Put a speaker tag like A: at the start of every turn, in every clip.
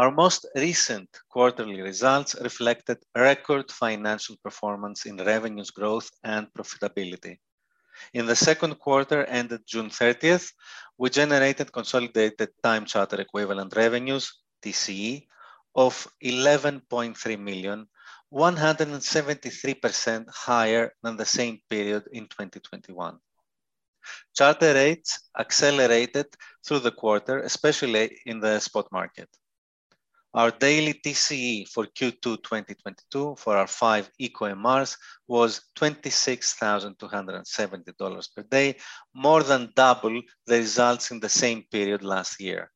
A: Our most recent quarterly results reflected record financial performance in revenues growth and profitability. In the second quarter ended June 30th, we generated consolidated time charter equivalent revenues, TCE, of $11.3 million, 173% higher than the same period in 2021. Charter rates accelerated through the quarter, especially in the spot market. Our daily TCE for Q2 2022 for our five Eco MRs was $26,270 per day, more than double the results in the same period last year.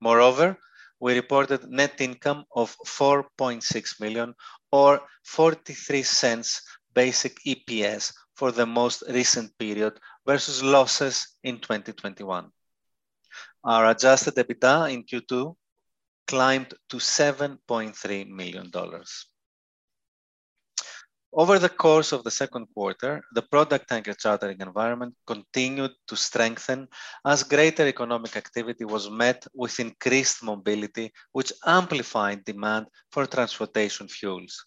A: Moreover, we reported net income of 4.6 million or $0.43 basic EPS for the most recent period versus losses in 2021. Our adjusted EBITDA in Q2 climbed to $7.3 million. Over the course of the second quarter, the product tanker chartering environment continued to strengthen as greater economic activity was met with increased mobility, which amplified demand for transportation fuels.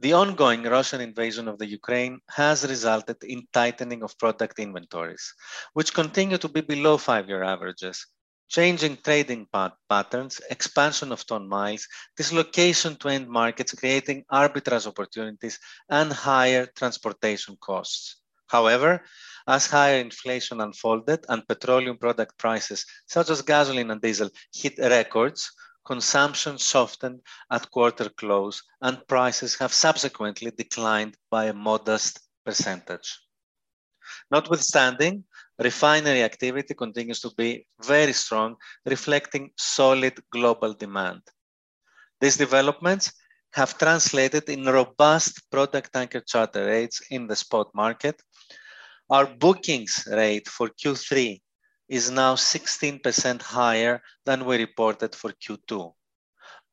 A: The ongoing Russian invasion of the Ukraine has resulted in tightening of product inventories, which continue to be below five-year averages, changing trading patterns, expansion of ton miles, dislocation to end markets, creating arbitrage opportunities and higher transportation costs. However, as higher inflation unfolded and petroleum product prices, such as gasoline and diesel, hit records, consumption softened at quarter close, and prices have subsequently declined by a modest percentage. Notwithstanding, refinery activity continues to be very strong, reflecting solid global demand. These developments have translated in robust product tanker charter rates in the spot market. Our bookings rate for Q3 is now 16% higher than we reported for Q2.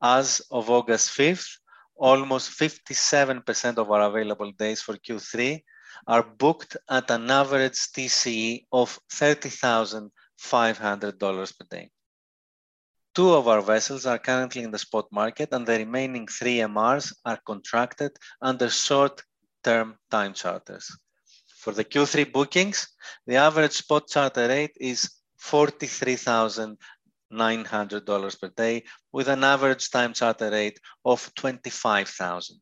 A: As of August 5th, almost 57% of our available days for Q3 are booked at an average TCE of $30,500 per day. Two of our vessels are currently in the spot market, and the remaining three MRs are contracted under short-term time charters. For the Q3 bookings, the average spot charter rate is $43,900 per day, with an average time charter rate of $25,000.